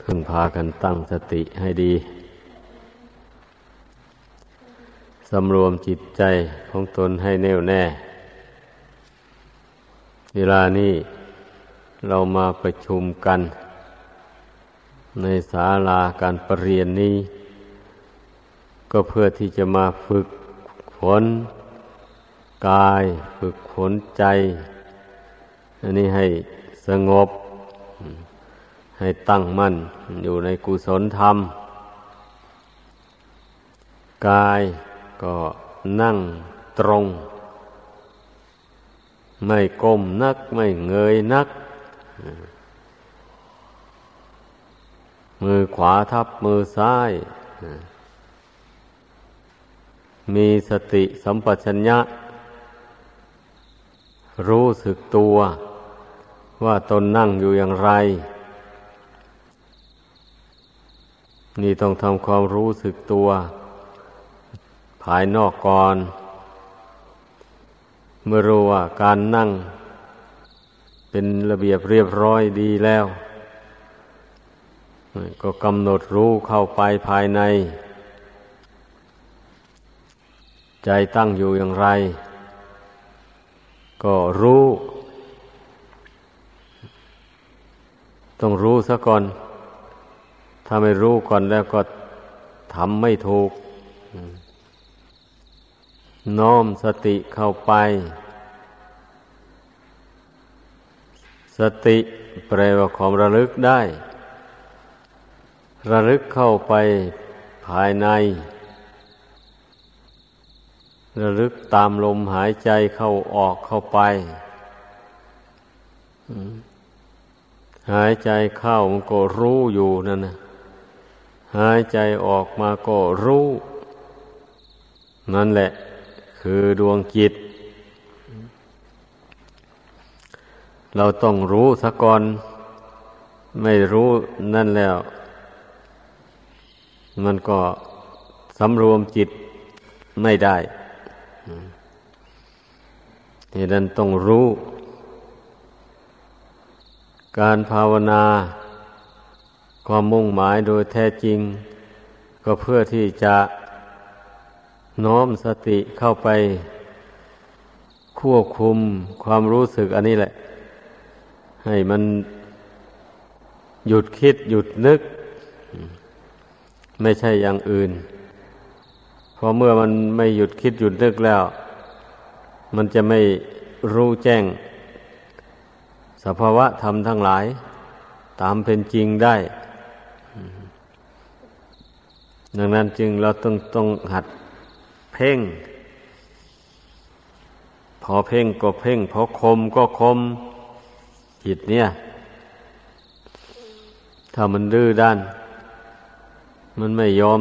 พึ่งพากันตั้งสติให้ดี สำรวมจิตใจของตนให้แน่วแน่ เวลานี้เรามาประชุมกัน ในศาลาการประเรียนนี้ ก็เพื่อที่จะมาฝึกฝนกาย ฝึกฝนใจ อันนี้ให้สงบ ให้ตั้งมั่นอยู่ในกุศลธรรม กายก็นั่งตรง ไม่ก้มนัก ไม่เงยนัก มือขวาทับมือซ้าย มีสติสัมปชัญญะ รู้สึกตัว ว่าตนนั่งอยู่อย่างไร นี่ต้องทำความรู้สึกตัว ภายนอกก่อน เมื่อรู้ว่าการนั่ง เป็นระเบียบเรียบร้อยดีแล้ว ก็กำหนดรู้เข้าไปภายใน ใจตั้งอยู่อย่างไร ก็รู้ ต้องรู้ซะก่อน ถ้าไม่รู้ก่อนแล้วก็ทำไม่ถูก น้อมสติเข้าไป สติแปลว่าความระลึกได้ ระลึกเข้าไปภายใน ระลึกตามลมหายใจเข้าออกเข้าไปหายใจเข้ามันก็รู้อยู่นั่นนะ หายใจออกมาก็รู้ นั่นแหละ คือดวงจิต เราต้องรู้สะก่อน ไม่รู้นั่นแล้ว มันก็สำรวมจิตไม่ได้ที่นั้นต้องรู้ การภาวนา ความมุ่งหมายโดยแท้จริง ก็เพื่อที่จะน้อมสติเข้าไป ควบคุมความรู้สึกอันนี้แหละ ให้มันหยุดคิดหยุดนึก ไม่ใช่อย่างอื่น เพราะเมื่อมันไม่หยุดคิดหยุดนึกแล้ว มันจะไม่รู้แจ้ง สภาวะธรรมทั้งหลาย ตามเป็นจริงได้ ดังนั้นจึงเราต้องต้องหัดเพ่ง พอเพ่งก็เพ่ง พอคมก็คม จิตเนี่ย ถ้ามันดื้อด้าน มันไม่ยอม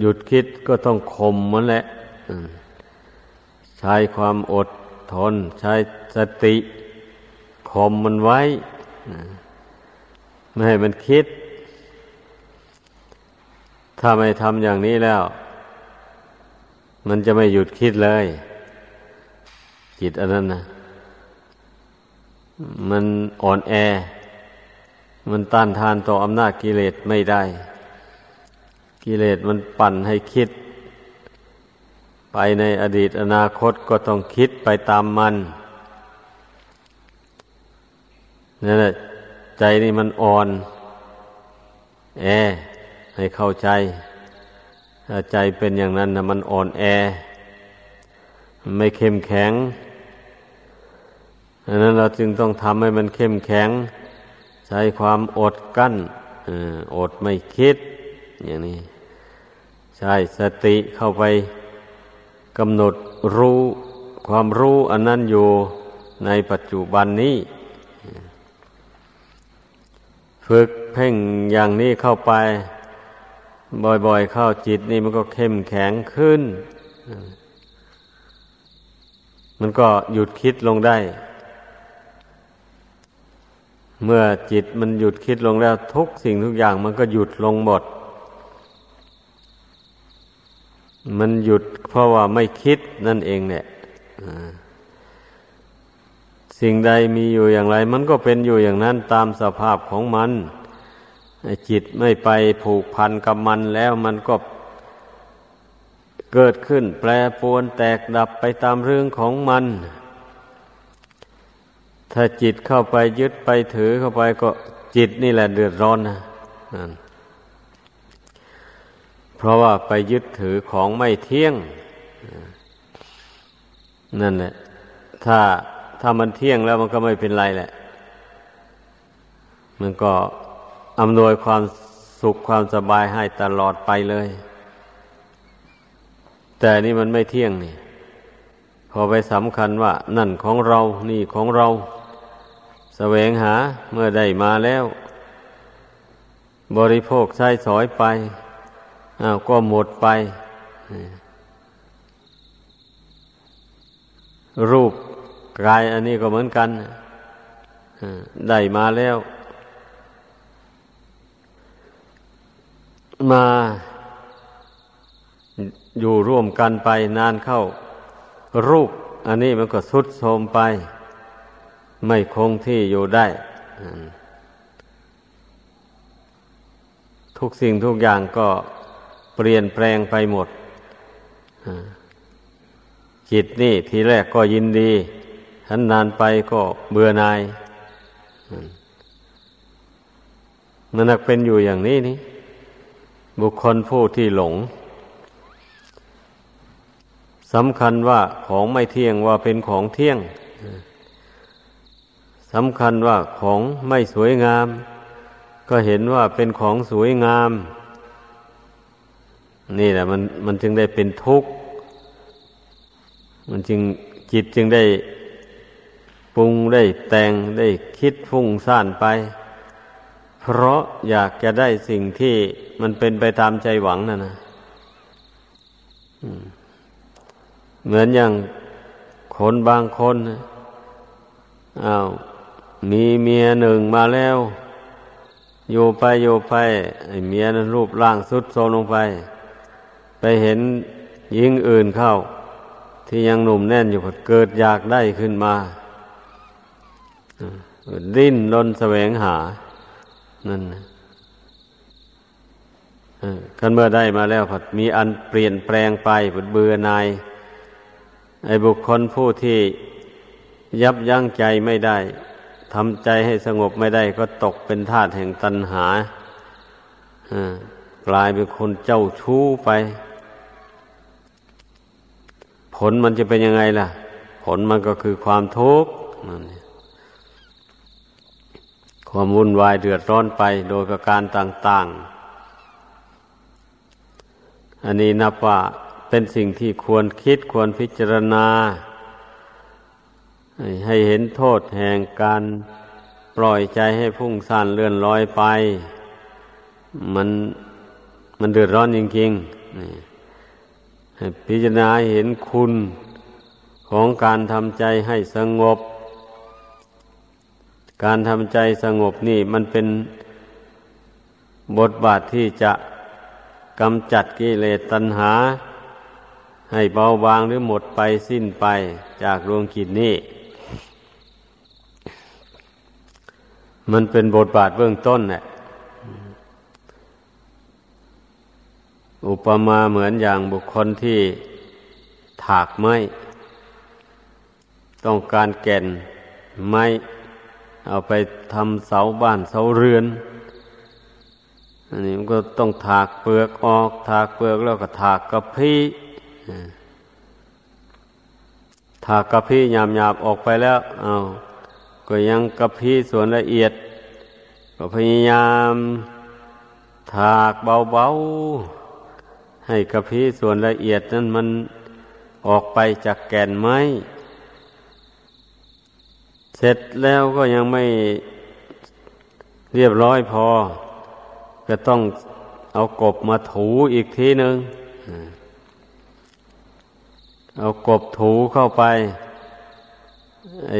หยุดคิดก็ต้องคมมันแหละใช้ความอดทน ใช้สติคมมันไว้ ไม่ให้มันคิด ถ้าไม่ทำอย่างนี้แล้ว มันจะไม่หยุดคิดเลย จิตอันนั้นนะมันอ่อนแอ มันต้านทานต่ออำนาจกิเลสไม่ได้ กิเลสมันปั่นให้คิด ไปในอดีตอนาคตก็ต้องคิดไปตามมันนั่นแหละใจนี่มันอ่อน แอ ให้เข้าใจถ้าใจเป็นอย่างนั้นนะมันอ่อนแอ ไม่เข้มแข็งดังนั้นเราจึงต้องทำให้มันเข้มแข็ง ใช้ความอดกั้นอดไม่คิด อย่างนี้ ใช่สติเข้าไปกำหนดรู้ความรู้อันนั้นอยู่ในปัจจุบันนี้ ฝึกเพ่งอย่างนี้เข้าไป บ่อยๆเข้าจิตนี่มันก็เข้มแข็งขึ้น มันก็หยุดคิดลงได้ เมื่อจิตมันหยุดคิดลงแล้วทุกสิ่งทุกอย่างมันก็หยุดลงหมด มันหยุดเพราะว่าไม่คิดนั่นเองเนี่ยสิ่งใดมีอยู่อย่างไร มันก็เป็นอยู่อย่างนั้นตามสภาพของมัน จิตไม่ไปผูกพันกับมันแล้วมันก็เกิดขึ้น แปรปวนแตกดับไปตามเรื่องของมัน ถ้าจิตเข้าไปยึดไปถือเข้าไปก็จิตนี่แหละเดือดร้อนนะเพราะว่าไปยึดถือของไม่เที่ยง นั่นแหละ ถ้าถ้ามันเที่ยงแล้วมันก็ไม่เป็นไรแหละ มันก็ อำนวยความสุขความสบายให้ตลอดไปเลย แต่นี่มันไม่เที่ยงนี่ พอไปสำคัญว่า นั่นของเรา นี่ของเราสแสวงหาเมื่อได้มาแล้ว บริโภคใช้สอยไปอ้าวก็หมดไป รูปกายอันนี้ก็เหมือนกันได้มาแล้ว มาอยู่ร่วมกันไปนานเข้า รูป อันนี้มันก็สุดโทมไป ไม่คงที่อยู่ได้ ทุกสิ่งทุกอย่างก็เปลี่ยนแปลงไปหมด จิตนี่ทีแรกก็ยินดีทันนานไปก็เบื่อนายมันนักเป็นอยู่อย่างนี้นี่ บุคคลผู้ที่หลงสำคัญว่าของไม่เที่ยงว่าเป็นของเที่ยงสำคัญว่าของไม่สวยงาม ก็เห็นว่าเป็นของสวยงาม นี่แหละมันมันจึงได้เป็นทุกข์ มันจึงจิตจึงได้ปรุงได้แต่งได้คิดฟุ้งซ่านไป เพราะอยากจะได้สิ่งที่มันเป็นไปตามใจหวังนั่นนะเหมือนอย่างคนบางคนอ้าวมีเมียหนึ่งมาแล้ว อยู่ไปอยู่ไปไอเมียนั้นรูปร่างสุดโทรมลงไป ไปเห็นหญิงอื่นเข้า ที่ยังหนุ่มแน่นอยู่เกิดอยากได้ขึ้นมา ดิ้นรนแสวงหา นั่นกันเมื่อได้มาแล้วผัดมีอันเปลี่ยนแปลงไปผิดเบื่อนายไอ้บุคคลผู้ที่ยับยั้งใจไม่ได้ทำใจให้สงบไม่ได้ก็ตกเป็นทาสแห่งตัณหากลายเป็นคนเจ้าชู้ไป ผลมันจะเป็นยังไงล่ะ ผลมันก็คือความทุกข์นั่น ความวุ่นวายเดือดร้อนไปโดยประการต่าง ๆ อันนี้นับว่าเป็นสิ่งที่ควรคิดควรพิจารณา ให้เห็นโทษแห่งการปล่อยใจให้พุ่งซ่านเลื่อนลอยไป มันมันเดือดร้อนจริงๆพิจารณาเห็นคุณของการทำใจให้สงบ การทำใจสงบนี่มันเป็นบทบาทที่จะกำจัดกิเลสตัณหา ให้เบาบางหรือหมดไปสิ้นไปจากดวงกิจนี้ มันเป็นบทบาทเบื้องต้นแหละอุปมาเหมือนอย่างบุคคลที่ถากไม้ ต้องการแก่นไม้ เอาไปทำเสาบ้านเสาเรือน อันนี้มันก็ต้องถากเปลือกออก ถากเปลือกแล้วก็ถากกระพี้ถากกระพี้หยาบหยาบออกไปแล้ว เอาก็ยังกระพี้ส่วนละเอียด ก็พยายามถากเบาๆ ให้กระพี้ส่วนละเอียดนั้นมันออกไปจากแก่นไม้ เสร็จแล้วก็ยังไม่เรียบร้อยพอ ก็ต้องเอากบมาถูอีกทีหนึ่งเอากบถูเข้าไปไอ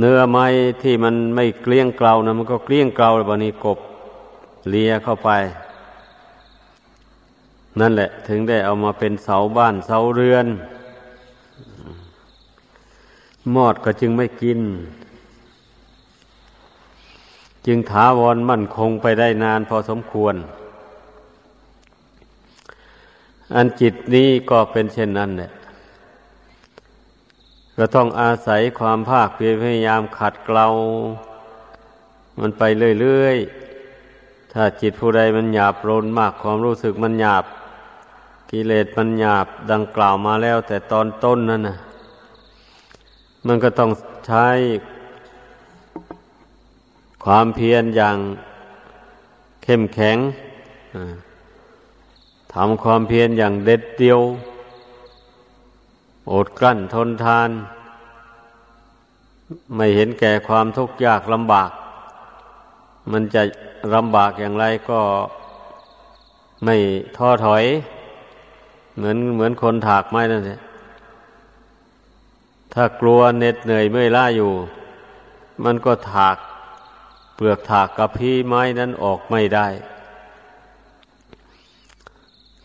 เนื้อไม้ที่มันไม่เกลี้ยงเกลานะมันก็เกลี้ยงเกลาแบบนี้กบเลียเข้าไป นั่นแหละ ถึงได้เอามาเป็นเสาบ้านเสาเรือน มอดก็จึงไม่กิน จึงถาวรมั่นคงไปได้นานพอสมควร อันจิตนี้ก็เป็นเช่นนั้นแหละก็ต้องอาศัยความภาคเพียรพยายามขัดเกลา มันไปเรื่อยๆ ถ้าจิตผู้ใดมันหยาบโลนมากความรู้สึกมันหยาบ กิเลสมันหยาบดังกล่าวมาแล้วแต่ตอนต้นนั่นนะ มันก็ต้องใช้ความเพียรอย่างเข้มแข็งทำความเพียรอย่างเด็ดเดียว อดกลั้นทนทาน ไม่เห็นแก่ความทุกข์ยากลำบาก มันจะลำบากอย่างไรก็ไม่ท้อถอย เหมือนเหมือนคนถากไม้นั่นแหละ ถ้ากลัวเหน็ดเหนื่อยเมื่อยล้าอยู่ มันก็ถากเปลือกถากกับพี่ไม้นั้นออกไม่ได้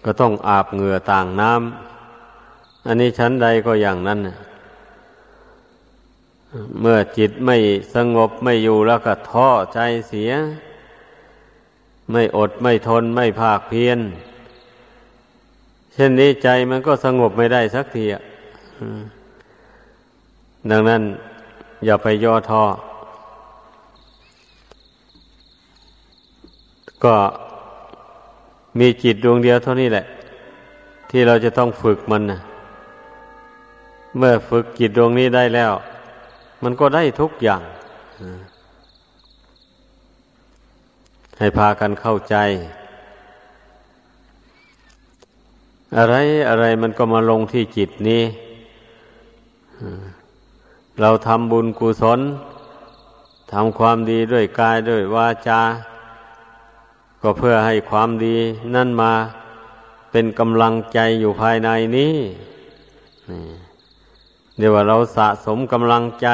ก็ต้องอาบเหงื่อต่างน้ำอันนี้ชั้นใดก็อย่างนั้นเมื่อจิตไม่สงบไม่อยู่แล้วก็ท้อใจเสีย ไม่อดไม่ทนไม่ภาคเพียรเช่นนี้ใจมันก็สงบไม่ได้สักทีอะ ดังนั้นอย่าไปย่อท้อก็มีจิตดวงเดียวเท่านี้แหละ ที่เราจะต้องฝึกมันนะเมื่อฝึกจิตดวงนี้ได้แล้ว มันก็ได้ทุกอย่าง ให้พากันเข้าใจ อะไรอะไรมันก็มาลงที่จิตนี้ เราทำบุญกุศลทำความดีด้วยกายด้วยวาจา ก็เพื่อให้ความดีนั่นมาเป็นกำลังใจอยู่ภายในนี้เดี๋ยวว่าเราสะสมกำลังใจ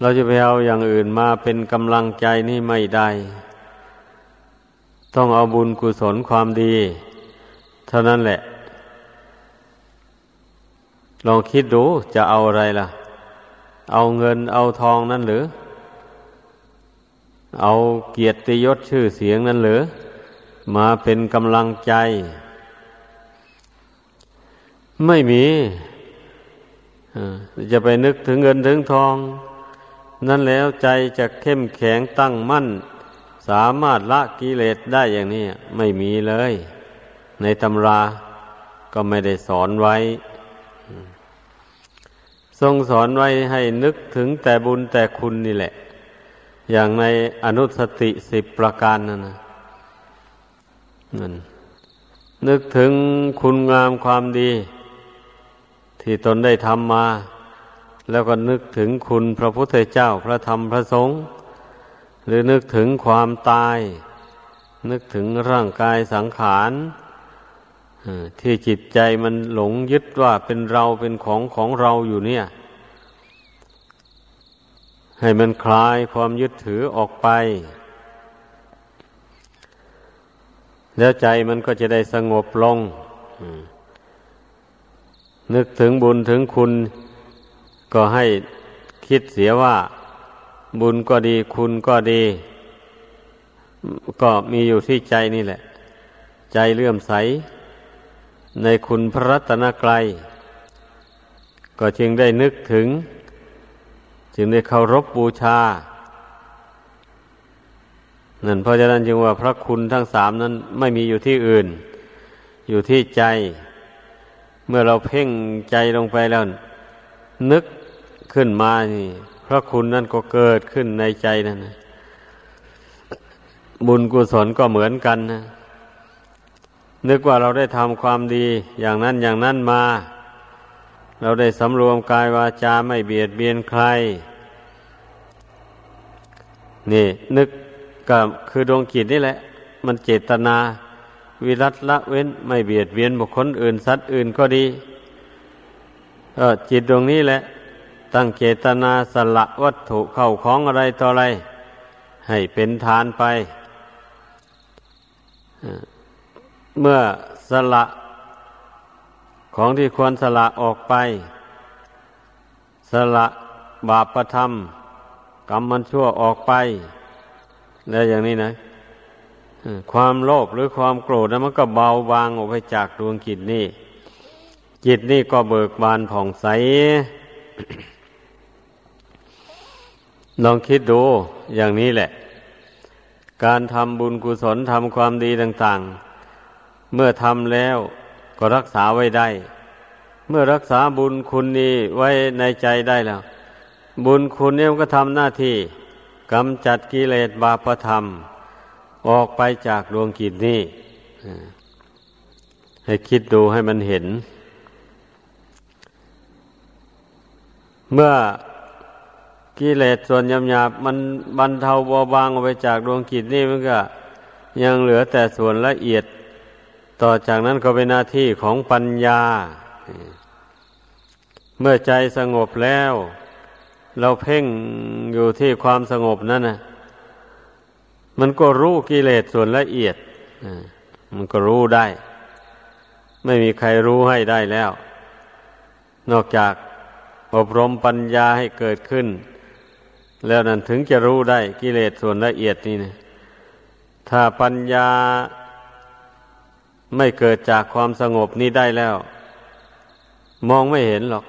เราจะไปเอาอย่างอื่นมาเป็นกำลังใจนี่ไม่ได้ ต้องเอาบุญกุศลความดี เท่านั้นแหละ ลองคิดดูจะเอาอะไรล่ะ เอาเงินเอาทองนั่นหรือ เอาเกียรติยศชื่อเสียงนั่นหรือ มาเป็นกำลังใจ ไม่มีจะไปนึกถึงเงินถึงทอง นั่นแล้วใจจะเข้มแข็งตั้งมั่น สามารถละกิเลสได้อย่างนี้ ไม่มีเลย ในตำราก็ไม่ได้สอนไว้ ทรงสอนไว้ให้นึกถึงแต่บุญแต่คุณนี่แหละ อย่างในอนุสติสิบประการนั่นนะนั่นนึกถึงคุณงามความดี ที่ตนได้ทำมา แล้วก็นึกถึงคุณพระพุทธเจ้าพระธรรมพระสงฆ์หรือนึกถึงความตาย นึกถึงร่างกายสังขาร ที่จิตใจมันหลงยึดว่าเป็นเราเป็นของของเราอยู่เนี่ย ให้มันคลายความยึดถือออกไป แล้วใจมันก็จะได้สงบลงนึกถึงบุญถึงคุณ ก็ให้คิดเสียว่า บุญก็ดีคุณก็ดี ก็มีอยู่ที่ใจนี่แหละ ใจเลื่อมใส ในคุณพระรัตนกรัยก็จึงได้นึกถึง จึงได้เคารพบบูชา นั่นเพราะฉะนั้นจึงว่าพระคุณทั้งสามนั้นไม่มีอยู่ที่อื่น อยู่ที่ใจ เมื่อเราเพ่งใจลงไปแล้ว นึกขึ้นมานี่พระคุณนั้นก็เกิดขึ้นในใจนั่นนะบุญกุศลก็เหมือนกันนะ นึกว่าเราได้ทำความดีอย่างนั้นอย่างนั้นมา เราได้สำรวมกายวาจาไม่เบียดเบียนใคร นี่นึกกับคือดวงจิตนี่แหละ มันเจตนา วิรัตละเว้นไม่เบียดเบียนบุคคลอื่นสัตว์อื่นก็ดีเออจิตดวงนี้แหละ ตั้งเจตนาสละวัตถุเข้าของอะไรต่ออะไร ให้เป็นทานไป เมื่อสละของที่ควรสละออกไป สละบาปประธรรม กรรมมันชั่วออกไป แล้วอย่างนี้นะ ความโลภหรือความโกรธนะมันก็เบาบางออกไปจากดวงจิตนี่ จิตนี่ก็เบิกบานผ่องใส ลองคิดดูอย่างนี้แหละ การทำบุญกุศลทำความดีต่าง ๆ เมื่อทำแล้วก็รักษาไว้ได้ เมื่อรักษาบุญคุณนี้ไว้ในใจได้แล้ว บุญคุณเนี่ยมันก็ทำหน้าที่กำจัดกิเลสบาปธรรม ออกไปจากดวงกิจนี้ให้คิดดูให้มันเห็น เมื่อกิเลสส่วนหยาบมันบรรเทาเบาบางออกไปจากดวงกิจนี้มันก็ ยังเหลือแต่ส่วนละเอียด ต่อจากนั้นก็เป็นหน้าที่ของปัญญา เมื่อใจสงบแล้ว เราเพ่งอยู่ที่ความสงบนั่นนะมันก็รู้กิเลสส่วนละเอียดมันก็รู้ได้ ไม่มีใครรู้ให้ได้แล้ว นอกจากอบรมปัญญาให้เกิดขึ้น แล้วนั้นถึงจะรู้ได้กิเลสส่วนละเอียดนี่นะถ้าปัญญา ไม่เกิดจากความสงบนี้ได้แล้ว มองไม่เห็นหรอก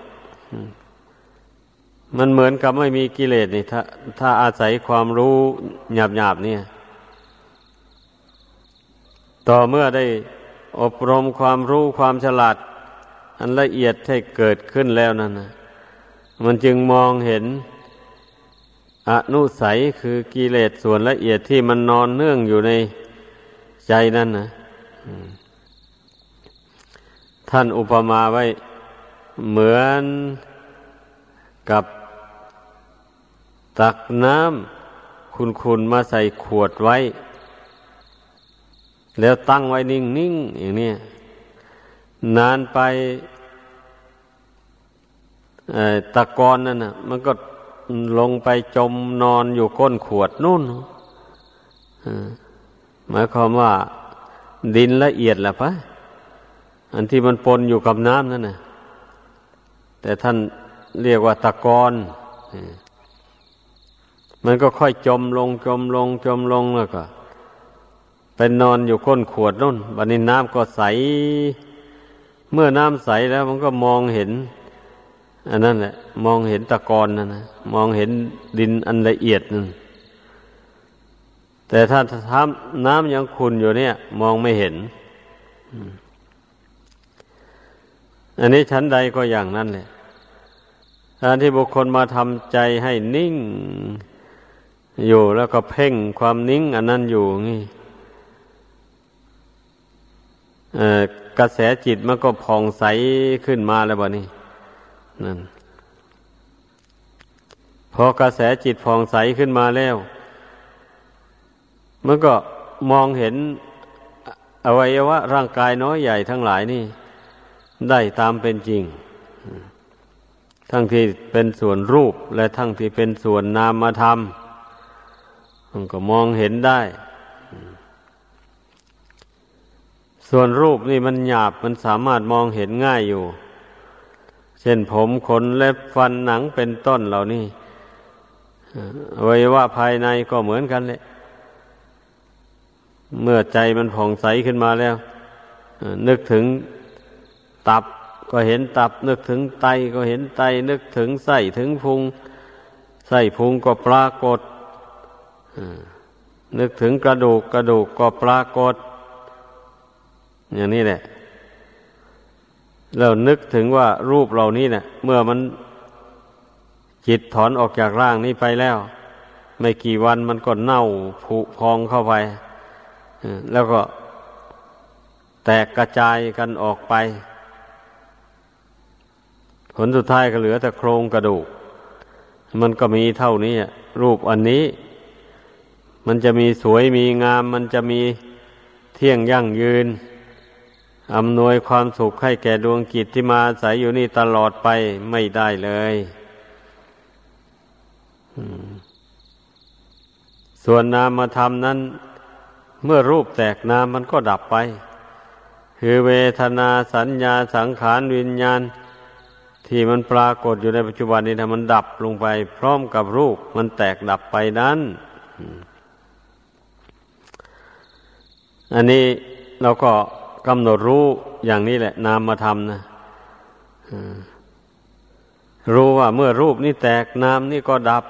มันเหมือนกับไม่มีกิเลสนี่ ถ้าถ้าอาศัยความรู้หยาบหยาบเนี่ย ต่อเมื่อได้อบรมความรู้ความฉลาด อันละเอียดให้เกิดขึ้นแล้วนั่นนะมันจึงมองเห็นอนุสัยคือกิเลสส่วนละเอียดที่มันนอนเนื่องอยู่ในใจนั่นนะ ท่านอุปมาไว้ เหมือนกับตักน้ำคุณๆมาใส่ขวดไว้ แล้วตั้งไว้นิ่งๆอย่างนี้นานไปตะกอนนั่นนะมันก็ลงไปจมนอนอยู่ก้นขวดนู่นหมายความว่า ดินละเอียดแหละปะ อันที่มันปนอยู่กับน้ำนั่นน่ะแต่ท่านเรียกว่าตะกอนมันก็ค่อยจมลง จมลง จมลงแล้วก็เป็นนอนอยู่ก้นขวดนู่นบันนี้น้ำก็ใส เมื่อน้ำใสแล้ว มันก็มองเห็น อันนั้นแหละ มองเห็นตะกอนนั่นนะมองเห็นดินอันละเอียดนั่นแต่ถ้าทำน้ำยังขุนอยู่เนี่ย มองไม่เห็น อันนี้ชั้นใดก็อย่างนั้นแหละการที่บุคคลมาทำใจให้นิ่ง อยู่แล้วก็เพ่งความนิ่ง อันนั้นอยู่นี่กระแสจิตมันก็ผ่องใสขึ้นมาแล้วบ่นี่นั่นพอกระแสจิตผ่องใสขึ้นมาแล้ว มันก็มองเห็นอวัยวะร่างกายน้อยใหญ่ทั้งหลายนี่ ได้ตามเป็นจริง ทั้งที่เป็นส่วนรูปและทั้งที่เป็นส่วนนามธรรมมันก็มองเห็นได้ ส่วนรูปนี่มันหยาบมันสามารถมองเห็นง่ายอยู่ เช่นผมขนเล็บฟันหนังเป็นต้นเหล่านี้อวัยวะภายในก็เหมือนกันเลยเมื่อใจมันผ่องใสขึ้นมาแล้ว นึกถึง ตับก็เห็นตับนึกถึงไตก็เห็นไตนึกถึงไส้ถึงพุงไส้พุงก็ปรากฏนึกถึงกระดูกกระดูกก็ปรากฏ อย่างนี้แหละแล้วนึกถึงว่ารูปเหล่านี้เนะี่ยเมื่อมันจิตถอนออกจากร่างนี้ไปแล้ว ไม่กี่วันมันก็เน่าผุพองเข้าไปแล้วก็แตกกระจายกันออกไป ผลสุดท้ายก็เหลือแต่โครงกระดูก มันก็มีเท่านี้รูปอันนี้ มันจะมีสวยมีงาม มันจะมีเที่ยงยั่งยืนอำนวยความสุขให้แก่ดวงกิจที่มาอาศัยอยู่นี่ตลอดไปไม่ได้เลยส่วนนามธรรมนั้น เมื่อรูปแตกนามมันก็ดับไป คือเวทนาสัญญาสังขารวิญญาณ ที่มันปรากฏอยู่ในปัจจุบันนี้ถ้ามันดับลงไป พร้อมกับรูป มันแตกดับไปนั้นอันนี้เราก็กำหนดรู้อย่างนี้แหละ นามมาทำนะรู้ว่าเมื่อรูปนี้แตกนามนี่ก็ดับ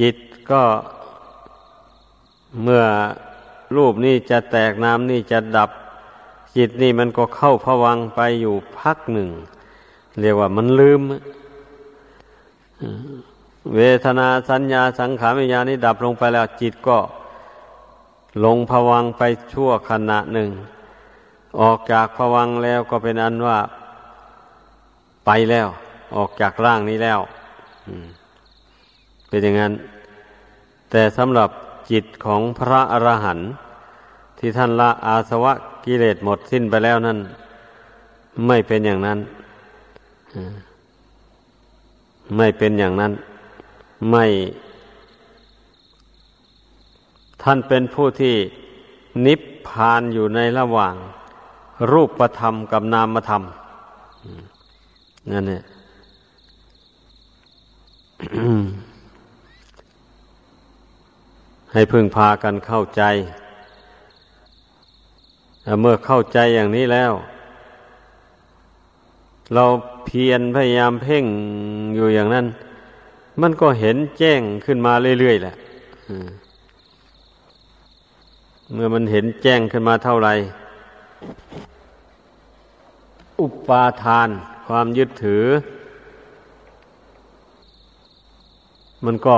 จิตก็เมื่อรูปนี่จะแตกนามนี่จะดับ จิตนี่มันก็เข้าผวังไปอยู่พักหนึ่ง เรียกว่ามันลืม เวทนาสัญญาสังขารวิญญาณนี่ดับลงไปแล้วจิตก็ลงผวังไปชั่วขณะหนึ่ง ออกจากผวังแล้วก็เป็นอันว่าไปแล้ว ออกจากร่างนี้แล้วเป็นอย่างนั้น แต่สำหรับจิตของพระอรหันต์ที่ท่านละอาสวะกิเลสหมดสิ้นไปแล้วนั้น ไม่เป็นอย่างนั้น ไม่เป็นอย่างนั้น ไม่ ท่านเป็นผู้ที่นิพพานอยู่ในระหว่าง รูปธรรมกับนามธรรมนั่นเนี่ยให้พึงพากันเข้าใจ เมื่อเข้าใจอย่างนี้แล้ว เราเพียรพยายามเพ่งอยู่อย่างนั้น มันก็เห็นแจ้งขึ้นมาเรื่อยๆแหละเมื่อมันเห็นแจ้งขึ้นมาเท่าไหร่อุปาทาน ความยึดถือ มันก็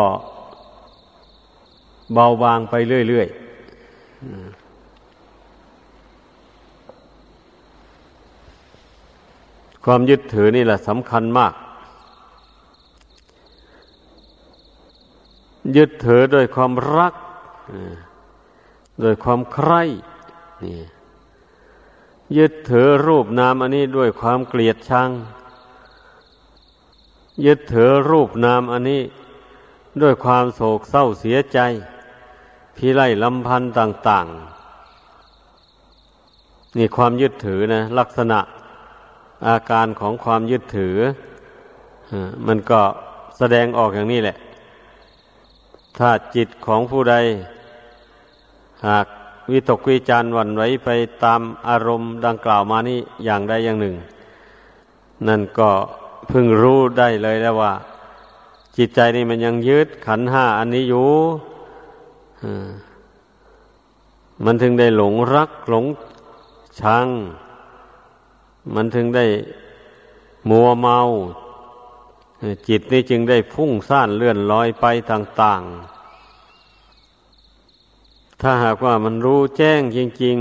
เบาบางไปเรื่อยๆ ความยึดถือนี่แหละสำคัญมาก ยึดถือโดยความรัก โดยความใคร่นี่ยึดถือรูปนามอันนี้ด้วยความเกลียดชัง ยึดถือรูปนามอันนี้ด้วยความโศกเศร้าเสียใจ พิไรลำพันธ์ต่าง ๆ นี่ความยึดถือนะ ลักษณะ อาการของความยึดถือมันก็แสดงออกอย่างนี้แหละ ถ้าจิตของผู้ใด หากวิตกวิจารวันไหวไปตามอารมณ์ดังกล่าวมานี่อย่างใดอย่างหนึ่ง นั่นก็พึงรู้ได้เลยแล้วว่า จิตใจนี่มันยังยึดขันห้าอันนี้อยู่มันถึงได้หลงรักหลงชัง มันถึงได้มัวเมา จิตนี่จึงได้พุ่งซ่านเลื่อนลอยไปต่าง ๆ ถ้าหากว่ามันรู้แจ้งจริง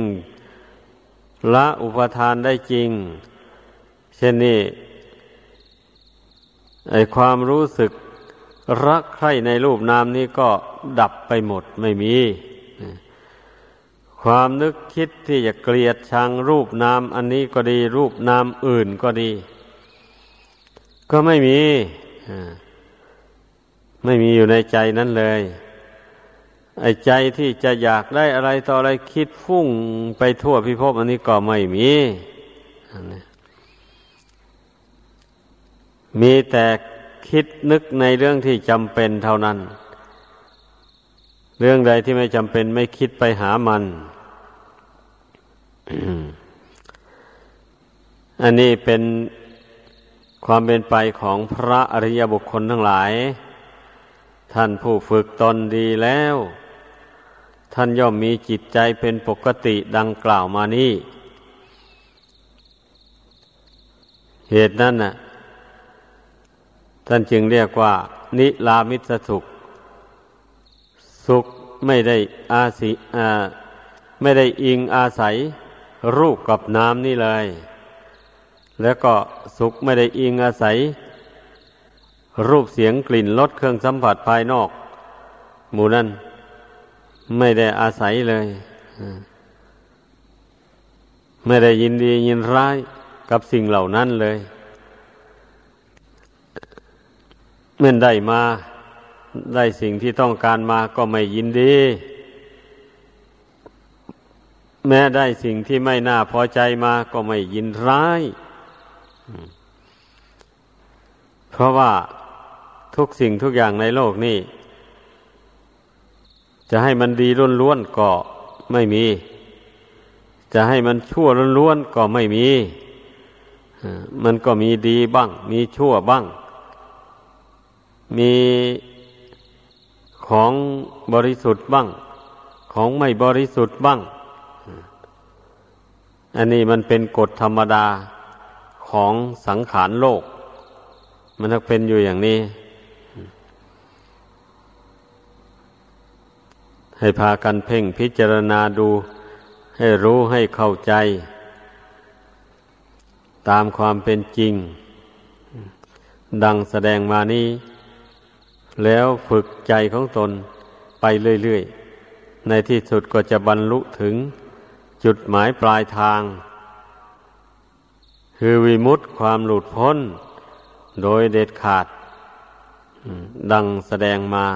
ๆ ละอุปทานได้จริง เช่นนี้ไอความรู้สึกรักใคร่ในรูปนามนี้ก็ดับไปหมดไม่มี ความนึกคิดที่จะเกลียดชังรูปนามอันนี้ก็ดี รูปนามอื่นก็ดี ก็ไม่มีไม่มีอยู่ในใจนั้นเลย ไอ้ใจที่จะอยากได้อะไรต่ออะไรคิดฟุ้งไปทั่วพิภพอันนี้ก็ไม่มีมีแต่คิดนึกในเรื่องที่จำเป็นเท่านั้น เรื่องใดที่ไม่จำเป็นไม่คิดไปหามัน อันนี้เป็นความเป็นไปของพระอริยบุคคลทั้งหลาย ท่านผู้ฝึกตนดีแล้ว ท่านย่อมมีจิตใจเป็นปกติดังกล่าวมานี้เหตุนั้นน่ะ ท่านจึงเรียกว่า นิลามิสสุข สุขไม่ได้อาศิอาไม่ได้อิงอาศัยรูปกับน้ำนี่เลย แล้วก็สุขไม่ได้อิงอาศัย รูปเสียงกลิ่นรสเครื่องสัมผัสภายนอก หมู่นั้นไม่ได้อาศัยเลย ไม่ได้ยินดียินร้ายกับสิ่งเหล่านั้นเลยเมื่อได้มา ได้สิ่งที่ต้องการมาก็ไม่ยินดี แม้ได้สิ่งที่ไม่น่าพอใจมาก็ไม่ยินร้าย เพราะว่าทุกสิ่งทุกอย่างในโลกนี้จะให้มันดีล้วนๆก็ไม่มี จะให้มันชั่วล้วนๆก็ไม่มี มันก็มีดีบ้าง มีชั่วบ้าง มี ของบริสุทธิ์บ้าง ของไม่บริสุทธิ์บ้าง อันนี้มันเป็นกฎธรรมดาของสังขารโลก มันต้องเป็นอยู่อย่างนี้ ให้พากันเพ่งพิจารณาดู ให้รู้ให้เข้าใจ ตามความเป็นจริง ดังแสดงมานี้ แล้วฝึกใจของตนไปเรื่อยๆ ในที่สุดก็จะบรรลุถึงจุดหมายปลายทาง คือวิมุตติความหลุดพ้นโดยเด็ดขาด ดังแสดงมา